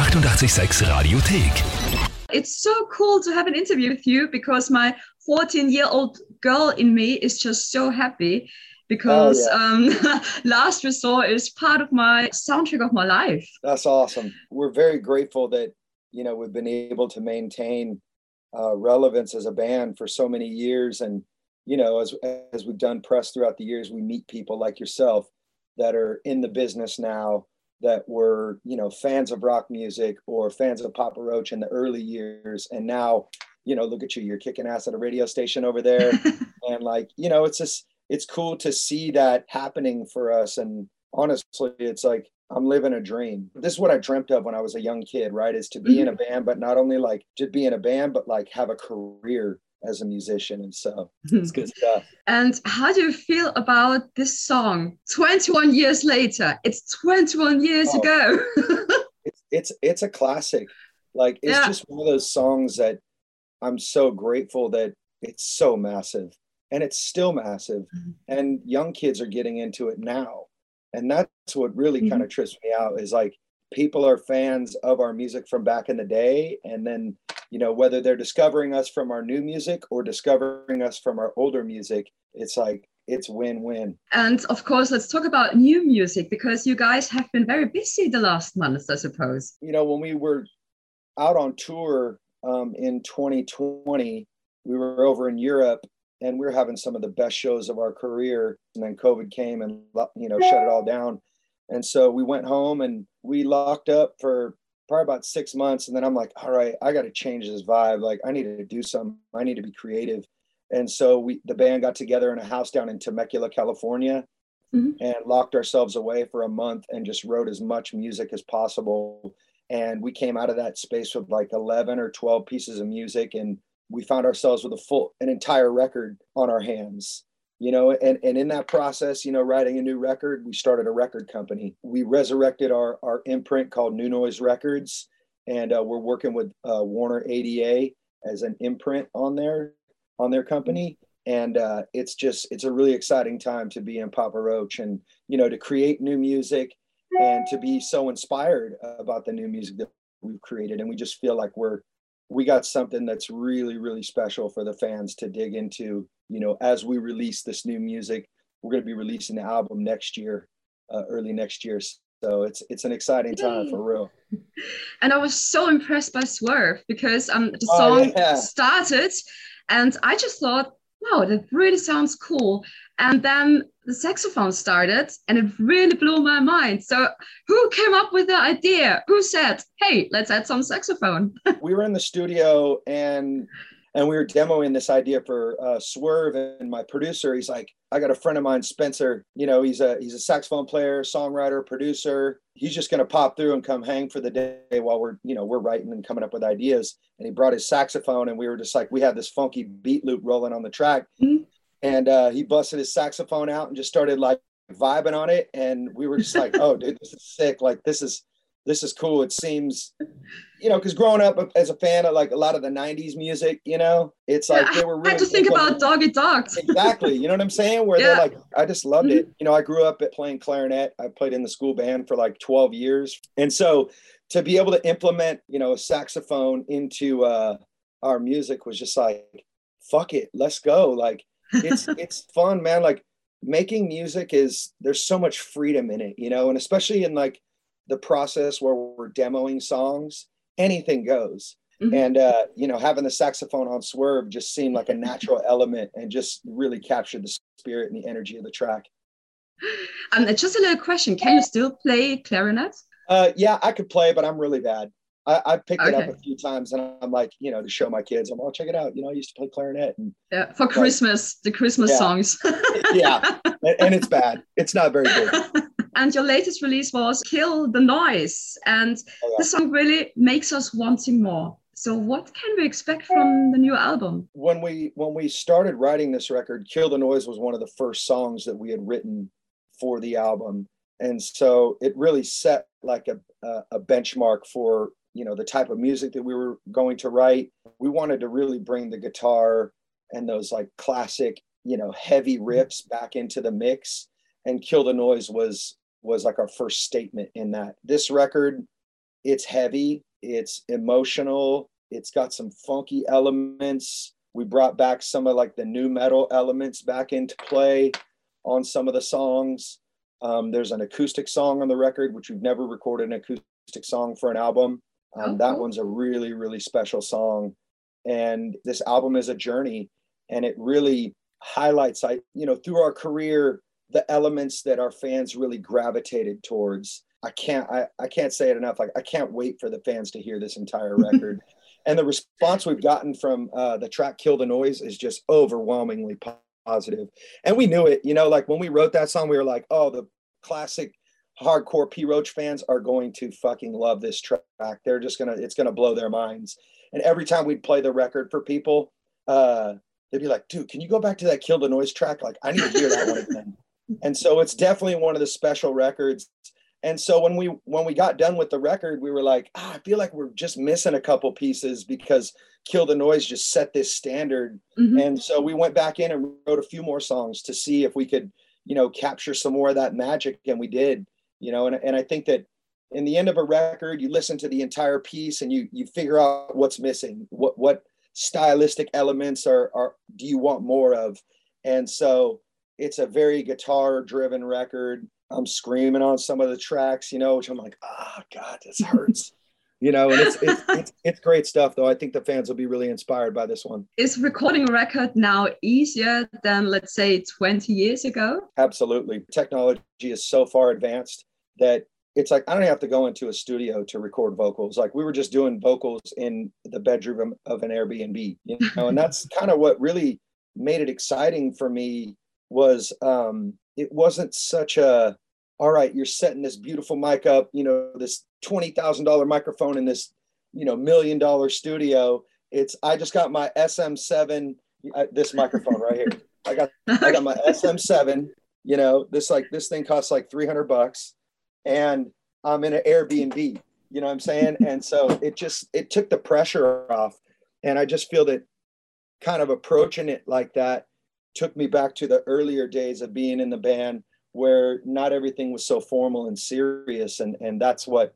886 Radiothek. It's so cool to have an interview with you because my 14 year old girl in me is just so happy because Oh, yeah. um, Last Resort is part of my soundtrack of my life. That's awesome. We're very grateful that you know we've been able to maintain uh, relevance as a band for so many years, and you know as as we've done press throughout the years, we meet people like yourself that are in the business now that were you know fans of rock music or fans of Papa Roach in the early years, and now you know look at you, you're kicking ass at a radio station over there, and like you know it's just it's cool to see that happening for us. And honestly it's like i'm living a dream. This is what i dreamt of when i was a young kid right? Is to be in mm-hmm. a band but not only like to be in a band but like have a career as a musician and so it's good stuff And how do you feel about this song? 21 years later, it's 21 years Oh. ago. it's it's it's a classic like it's Yeah. just one of those songs that i'm so grateful that it's so massive and it's still massive Mhm. and young kids are getting into it now and that's what really kind of trips me out is like people are fans of our music from back in the day and then you know whether they're discovering us from our new music or discovering us from our older music it's like it's win-win and of course, let's talk about new music because you guys have been very busy the last months, I suppose. you know, when we were out on tour um, in 2020, we were over in Europe and we were having some of the best shows of our career. And then COVID came and, you know, shut it all down. And so we went home and we locked up for probably about six months. And then I'm like, all right, I got to change this vibe. Like, I need to do something, I need to be creative. And so we, the band got together in a house down in Temecula, California, Mhm. and locked ourselves away for a month and just wrote as much music as possible and we came out of that space with like 11 or 12 pieces of music and we found ourselves with a full an entire record on our hands you know and, and in that process you know writing a new record we started a record company. We resurrected our our imprint called New Noize records and uh, we're working with uh, Warner ADA as an imprint on their on their company. And uh, it's just it's a really exciting time to be in Papa Roach and you know to create new music and to be so inspired about the new music that we've created. And we just feel like we're we got something that's really really special for the fans to dig into you know as we release this new music we're going to be releasing the album next year uh, early next year so it's it's an exciting time for real And I was so impressed by Swerve because um, the Oh, song yeah. started and I just thought, wow, that really sounds cool. And then the saxophone started and it really blew my mind. So, who came up with the idea? Who said, hey, let's add some saxophone? we were in the studio and and we were demoing this idea for uh, Swerve and my producer. He's like, I got a friend of mine, Spencer. You know, he's a he's a saxophone player, songwriter, producer. He's just gonna pop through and come hang for the day while we're you know we're writing and coming up with ideas. And he brought his saxophone, and we were just like, we had this funky beat loop rolling on the track, Mhm. And uh, he busted his saxophone out and just started like vibing on it, and we were just like, oh, dude, this is sick. Like this is this is cool. It seems you know, because growing up as a fan of like a lot of the '90s music, you know, it's like they were I really had to think about Doggy Dogs. exactly. You know what I'm saying? Where Yeah. they're like, I just loved Mhm. it. You know, I grew up at playing clarinet. I played in the school band for like 12 years, and so to be able to implement, you know, a saxophone into uh, our music was just like, fuck it, let's go. Like, it's it's fun, man. Like making music is there's so much freedom in it, you know, and especially in like the process where we're demoing songs, anything goes. Mhm. And uh, you know, having the saxophone on Swerve just seemed like a natural element and just really captured the spirit and the energy of the track. Um, just a little question Can you still play clarinet? Uh, yeah, I could play, but I'm really bad. I, I picked it up a few times, and I'm like, you know, to show my kids, I'm like, oh, check it out. You know, I used to play clarinet, and Yeah, for Christmas, the Christmas Yeah. songs. yeah, and, and it's bad. It's not very good. and your latest release was Kill the Noise. And Oh, yeah. the song really makes us wanting more. So what can we expect from the new album? when we when we started writing this record kill the noise was one of the first songs that we had written for the album and so it really set like a, a, a benchmark for you know the type of music that we were going to write we wanted to really bring the guitar and those like classic you know heavy riffs back into the mix and kill the noise was was like our first statement in that this record it's heavy, it's emotional, it's got some funky elements. We brought back some of like the nu metal elements back into play on some of the songs. Um, there's an acoustic song on the record, which we've never recorded an acoustic song for an album. Um, that one's a really, really special song. And this album is a journey and it really highlights, I, you know, through our career, the elements that our fans really gravitated towards. I can't, I, I can't say it enough. Like, I can't wait for the fans to hear this entire record. and the response we've gotten from uh, the track Kill the Noise is just overwhelmingly positive. And we knew it, you know, like when we wrote that song, we were like, oh, the classic hardcore P Roach fans are going to fucking love this track. They're just gonna, it's gonna blow their minds. And every time we'd play the record for people, uh, they'd be like, dude, can you go back to that Kill the Noise track? Like, I need to hear that one again. And so it's definitely one of the special records. And so when we when we got done with the record, we were like, ah, I feel like we're just missing a couple pieces because Kill the Noise just set this standard. Mm-hmm. And so we went back in and wrote a few more songs to see if we could, you know, capture some more of that magic. And we did, you know, and, and I think that in the end of a record, you listen to the entire piece and you you figure out what's missing, what what stylistic elements are, are do you want more of? And so it's a very guitar driven record. I'm screaming on some of the tracks you know which i'm like oh god this hurts. You know and it's, it's, it's it's great stuff though. I think the fans will be really inspired by this one. Is recording a record now easier than let's say 20 years ago? Absolutely. Technology is so far advanced that it's like I don't have to go into a studio to record vocals. Like we were just doing vocals in the bedroom of an Airbnb, you know, and that's kind of what really made it exciting for me was um it wasn't such a all right, you're setting this beautiful mic up, you know, this twenty thousand dollar microphone in this, you know, million dollar studio. It's I just got my SM7, uh, this microphone right here. I got I got my SM7. You know, this like this thing costs like three hundred bucks and I'm in an Airbnb. You know what I'm saying? And so it just it took the pressure off. And I just feel that kind of approaching it like that took me back to the earlier days of being in the band where not everything was so formal and serious. And and that's what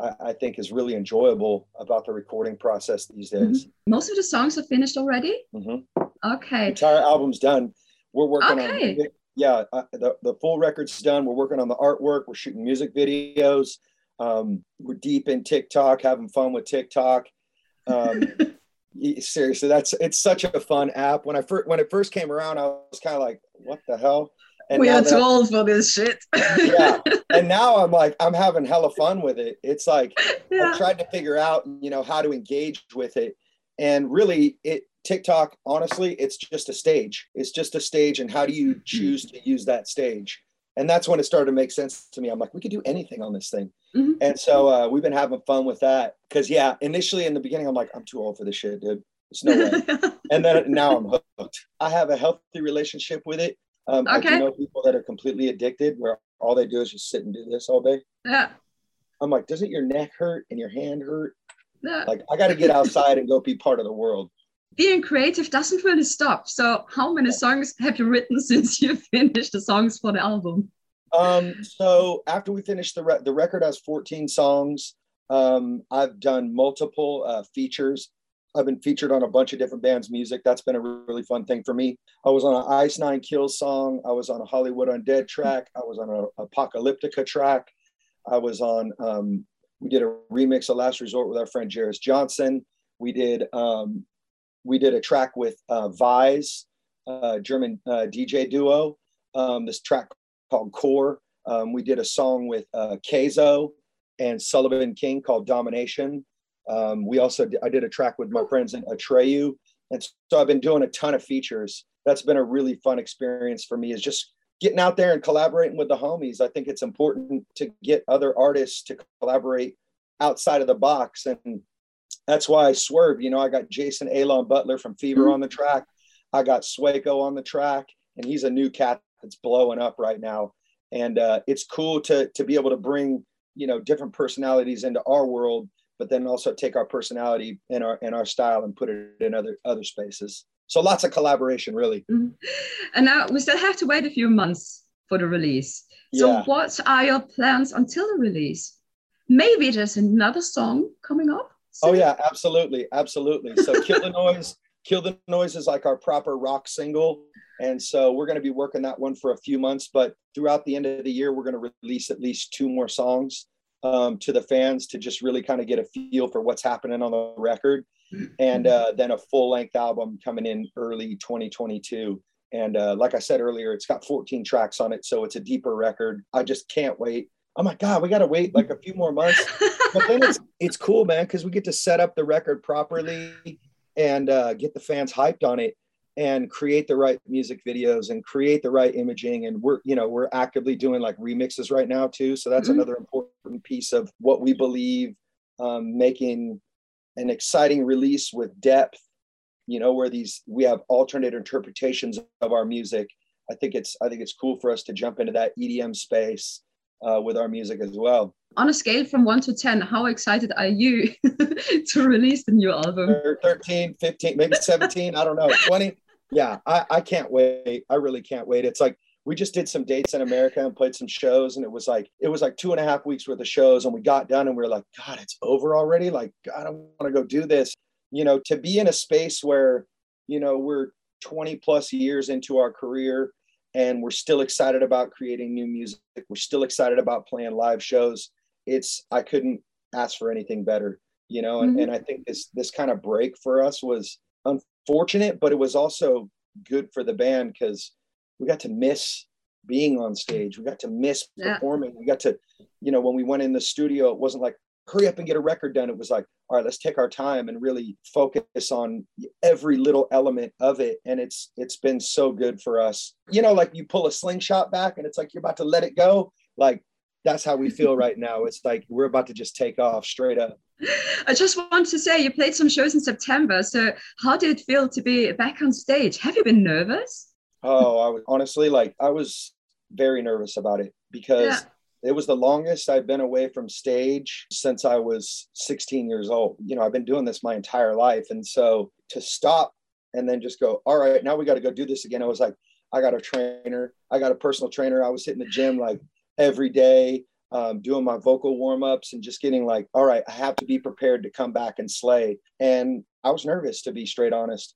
I, I think is really enjoyable about the recording process these days. Mm-hmm. Most of the songs are finished already. Mm-hmm. Okay. The entire album's done. We're working okay. on yeah, uh, the, the full record's done. We're working on the artwork. We're shooting music videos. Um, we're deep in TikTok, having fun with TikTok. Um, seriously, that's it's such a fun app. When I first when it first came around, I was kind of like, "What the hell?" And we are too old for this shit. yeah, and now I'm like, I'm having hella fun with it. It's like yeah. I tried to figure out, you know, how to engage with it, and really, it TikTok, honestly, it's just a stage. It's just a stage. And how do you choose to use that stage? And that's when it started to make sense to me. I'm like, we could do anything on this thing. Mm-hmm. And so uh, we've been having fun with that. Cause yeah, initially in the beginning, I'm like, I'm too old for this shit, dude. It's no way. and then now I'm hooked. I have a healthy relationship with it. Um, okay. I do know people that are completely addicted where all they do is just sit and do this all day. Yeah. I'm like, doesn't your neck hurt and your hand hurt? Yeah. Like, I got to get outside and go be part of the world being creative doesn't really stop. So, how many songs have you written since you finished the songs for the album? Um, so after we finished the re- the record has 14 songs. Um, I've done multiple uh, features. I've been featured on a bunch of different bands' music. That's been a really fun thing for me. I was on an Ice Nine Kills song. I was on a Hollywood Undead track. I was on an Apocalyptica track. I was on. Um, we did a remix of Last Resort with our friend Jairus Johnson. We did um, we did a track with uh, VIZE, uh, German uh, DJ duo. Um, this track called Core. Um, we did a song with uh, Kayzo and Sullivan King called Domination. Um, we also I did a track with my friends in Atreyu, and so I've been doing a ton of features. That's been a really fun experience for me. Is just getting out there and collaborating with the homies. I think it's important to get other artists to collaborate outside of the box and that's why I swerve. You know, I got Jason Aalon Butler from Fever mm-hmm. on the track. I got Sueco on the track, and he's a new cat that's blowing up right now. And uh, it's cool to to be able to bring you know different personalities into our world, but then also take our personality and our and our style and put it in other other spaces. So lots of collaboration, really. Mm-hmm. And now we still have to wait a few months for the release. So yeah. what are your plans until the release? maybe there's another song coming up. Oh yeah, absolutely, absolutely. So Kill the Noise, Kill the Noise is like our proper rock single. And so we're going to be working that one for a few months, but throughout the end of the year, we're going to release at least two more songs um, to the fans to just really kind of get a feel for what's happening on the record. And uh, then a full length album coming in early 2022. And uh, like I said earlier, it's got 14 tracks on it. So it's a deeper record. I just can't wait. Oh my God, we got to wait like a few more months. But then it's, it's cool, man, because we get to set up the record properly and uh, get the fans hyped on it and create the right music videos and create the right imaging and we're you know we're actively doing like remixes right now too so that's mm-hmm. another important piece of what we believe um, making an exciting release with depth you know where these we have alternate interpretations of our music i think it's i think it's cool for us to jump into that edm space uh, with our music as well on a scale from 1 to 10 how excited are you to release the new album 13 15 maybe 17 i don't know 20 yeah, I, I can't wait. I really can't wait. It's like we just did some dates in America and played some shows, and it was like it was like two and a half weeks worth of shows, and we got done, and we were like, God, it's over already. Like, I don't want to go do this. You know, to be in a space where you know we're 20 plus years into our career and we're still excited about creating new music we're still excited about playing live shows it's i couldn't ask for anything better you know and, mm-hmm. and i think this this kind of break for us was unfortunate, but it was also good for the band because we got to miss being on stage. We got to miss yeah. performing. We got to, you know, when we went in the studio, it wasn't like hurry up and get a record done. It was like, all right, let's take our time and really focus on every little element of it. And it's it's been so good for us. You know, like you pull a slingshot back and it's like you're about to let it go. Like that's how we feel right now. It's like we're about to just take off straight up. I just want to say you played some shows in September. So how did it feel to be back on stage? Have you been nervous? Oh, I was honestly like I was very nervous about it because yeah. It was the longest I've been away from stage since I was 16 years old. You know, I've been doing this my entire life. And so to stop and then just go, all right, now we got to go do this again. I was like, I got a trainer, I got a personal trainer. I was hitting the gym like every day um, doing my vocal warm ups and just getting like, all right, I have to be prepared to come back and slay. And I was nervous to be straight honest.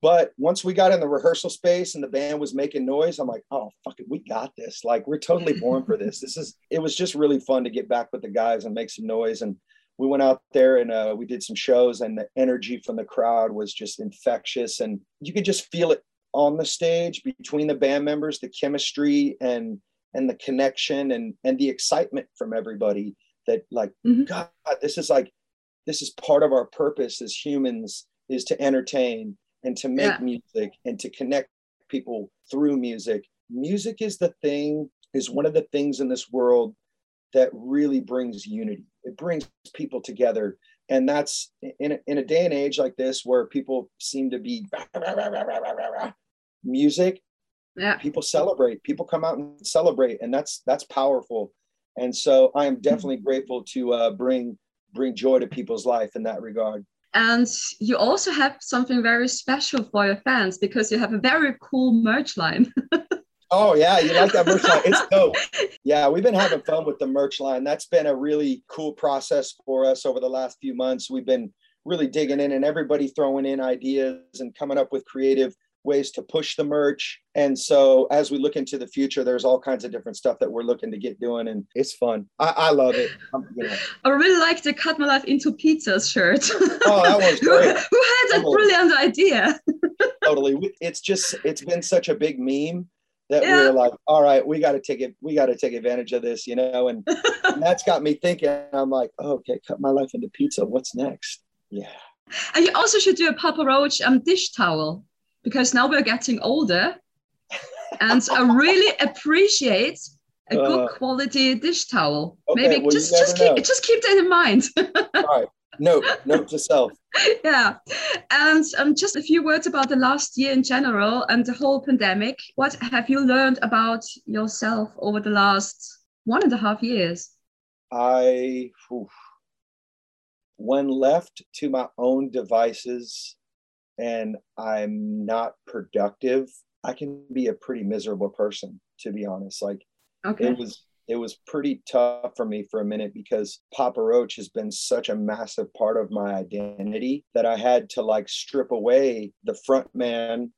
But once we got in the rehearsal space and the band was making noise, I'm like, oh, fuck it, we got this. Like, we're totally born for this. This is, it was just really fun to get back with the guys and make some noise. And we went out there and uh, we did some shows, and the energy from the crowd was just infectious. And you could just feel it on the stage between the band members, the chemistry and and the connection and and the excitement from everybody that like mm-hmm. god this is like this is part of our purpose as humans is to entertain and to make yeah. music and to connect people through music. Music is the thing is one of the things in this world that really brings unity. It brings people together. And that's in a, in a day and age like this where people seem to be music yeah. people celebrate. People come out and celebrate and that's that's powerful. And so i am definitely grateful to uh, bring bring joy to people's life in that regard and you also have something very special for your fans because you have a very cool merch line Oh yeah, you like that merch line? It's dope. Yeah, we've been having fun with the merch line. That's been a really cool process for us over the last few months. We've been really digging in and everybody throwing in ideas and coming up with creative ways to push the merch. And so as we look into the future, there's all kinds of different stuff that we're looking to get doing, and it's fun. I, I love it. You know. I really like the Cut My Life into Pizzas shirt. Oh, that was great. who, had that brilliant idea? totally. It's just it's been such a big meme that yeah. we are like, all right, we got to take it, we got to take advantage of this, you know, and, and that's got me thinking. I'm like, oh, okay, cut my life into pizza. What's next? Yeah. And you also should do a Papa Roach um, dish towel because now we're getting older and I really appreciate a good uh, quality dish towel. Okay, Maybe well, just just keep just keep that in mind. All right. Note, note to self. Yeah. And um, just a few words about the last year in general and the whole pandemic. What have you learned about yourself over the last one and a half years? I, oof, when left to my own devices, and I'm not productive, I can be a pretty miserable person, to be honest. Like okay. it was it was pretty tough for me for a minute because Papa Roach has been such a massive part of my identity that I had to like strip away the front man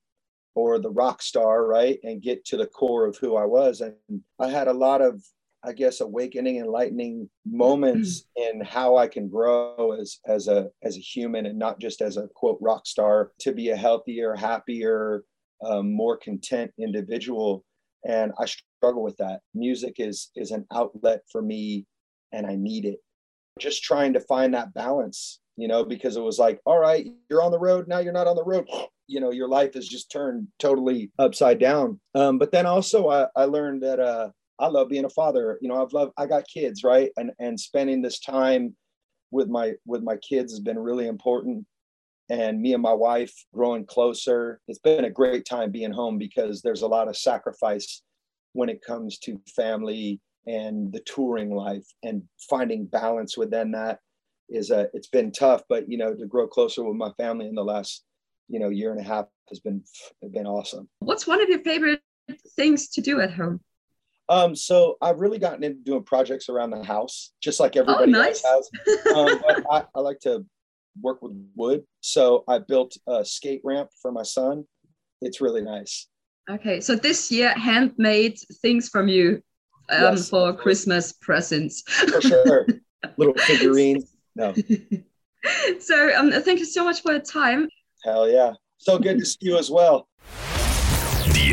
or the rock star, right? And get to the core of who I was. And I had a lot of, I guess, awakening, enlightening moments in how I can grow as as a as a human and not just as a quote rock star to be a healthier, happier, um, more content individual. And I struggle with that. Music is is an outlet for me, and I need it. Just trying to find that balance, you know, because it was like, all right, you're on the road now, you're not on the road you know your life has just turned totally upside down um, but then also I, I learned that uh, i love being a father you know i've loved i got kids right and and spending this time with my with my kids has been really important and me and my wife growing closer it's been a great time being home because there's a lot of sacrifice when it comes to family and the touring life and finding balance within that is a it's been tough but you know to grow closer with my family in the last you know year and a half has been been awesome. What's one of your favorite things to do at home? Um, so I've really gotten into doing projects around the house, just like oh, everybody oh, nice. else has. Um, I, I, like to work with wood, so I built a skate ramp for my son. It's really nice. Okay, so this year handmade things from you um, yes, for Christmas presents. For sure, little figurines. No. so um, thank you so much for your time. Hell yeah. So good to see you as well.